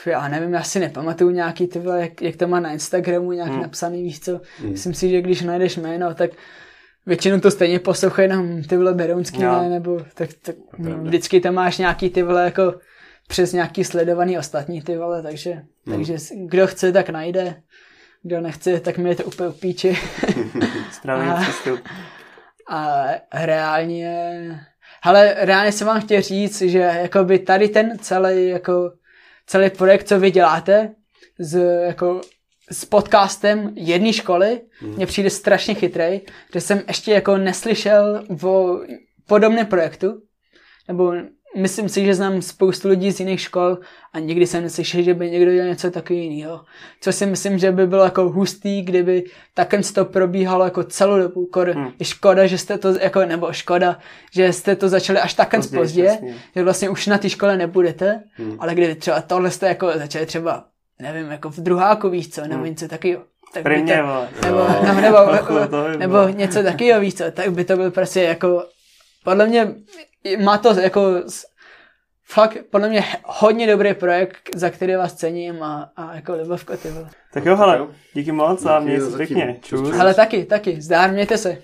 já nevím, já si nepamatuju nějaký ty vole, jak, jak to má na Instagramu nějak Hmm. napsaný, víš co. Hmm. Myslím si, že když najdeš jméno, tak většinou to stejně poslouchají jenom ty vole Berounský, Jo. ne, nebo tak, tak no, vždycky tam máš nějaký ty vole jako přes nějaký sledovaný ostatní ty vole, takže, Hmm. takže kdo chce, tak najde. Kdo nechce, tak mi je to úplně upíči. Správný A- přístup. A reálně... Hele, reálně jsem vám chtěl říct, že jakoby tady ten celý, jako, celý projekt, co vy děláte, s, jako, s podcastem jedné školy, mně přijde strašně chytrej, že jsem ještě jako neslyšel o podobném projektu, nebo myslím si, že znám spoustu lidí z jiných škol a nikdy jsem neslyšel, že by někdo dělal něco takového jiného. Co si myslím, že by bylo jako hustý, kdyby takhle to probíhalo jako celou dobu. Kor, Hmm. Je škoda, že jste to, jako, nebo škoda, že jste to začali až takhle pozdě, přesně. že vlastně už na té škole nebudete, Hmm. ale kdyby třeba tohle jste jako začali třeba, nevím, jako v druháku, víš co, nebo Hmm. něco takového. Tak by Primě, to, nebo, Jo. nebo, nebo, nebo bylo. něco takového, víš co, tak by to byl prostě jako, podle mě má to jako fakt podle mě hodně dobrý projekt, za který vás cením a, a jako Libovko, ty vole. Tak jo, hele, díky moc a měj se pěkně. Čus. Ale taky, taky, zdár, mějte se.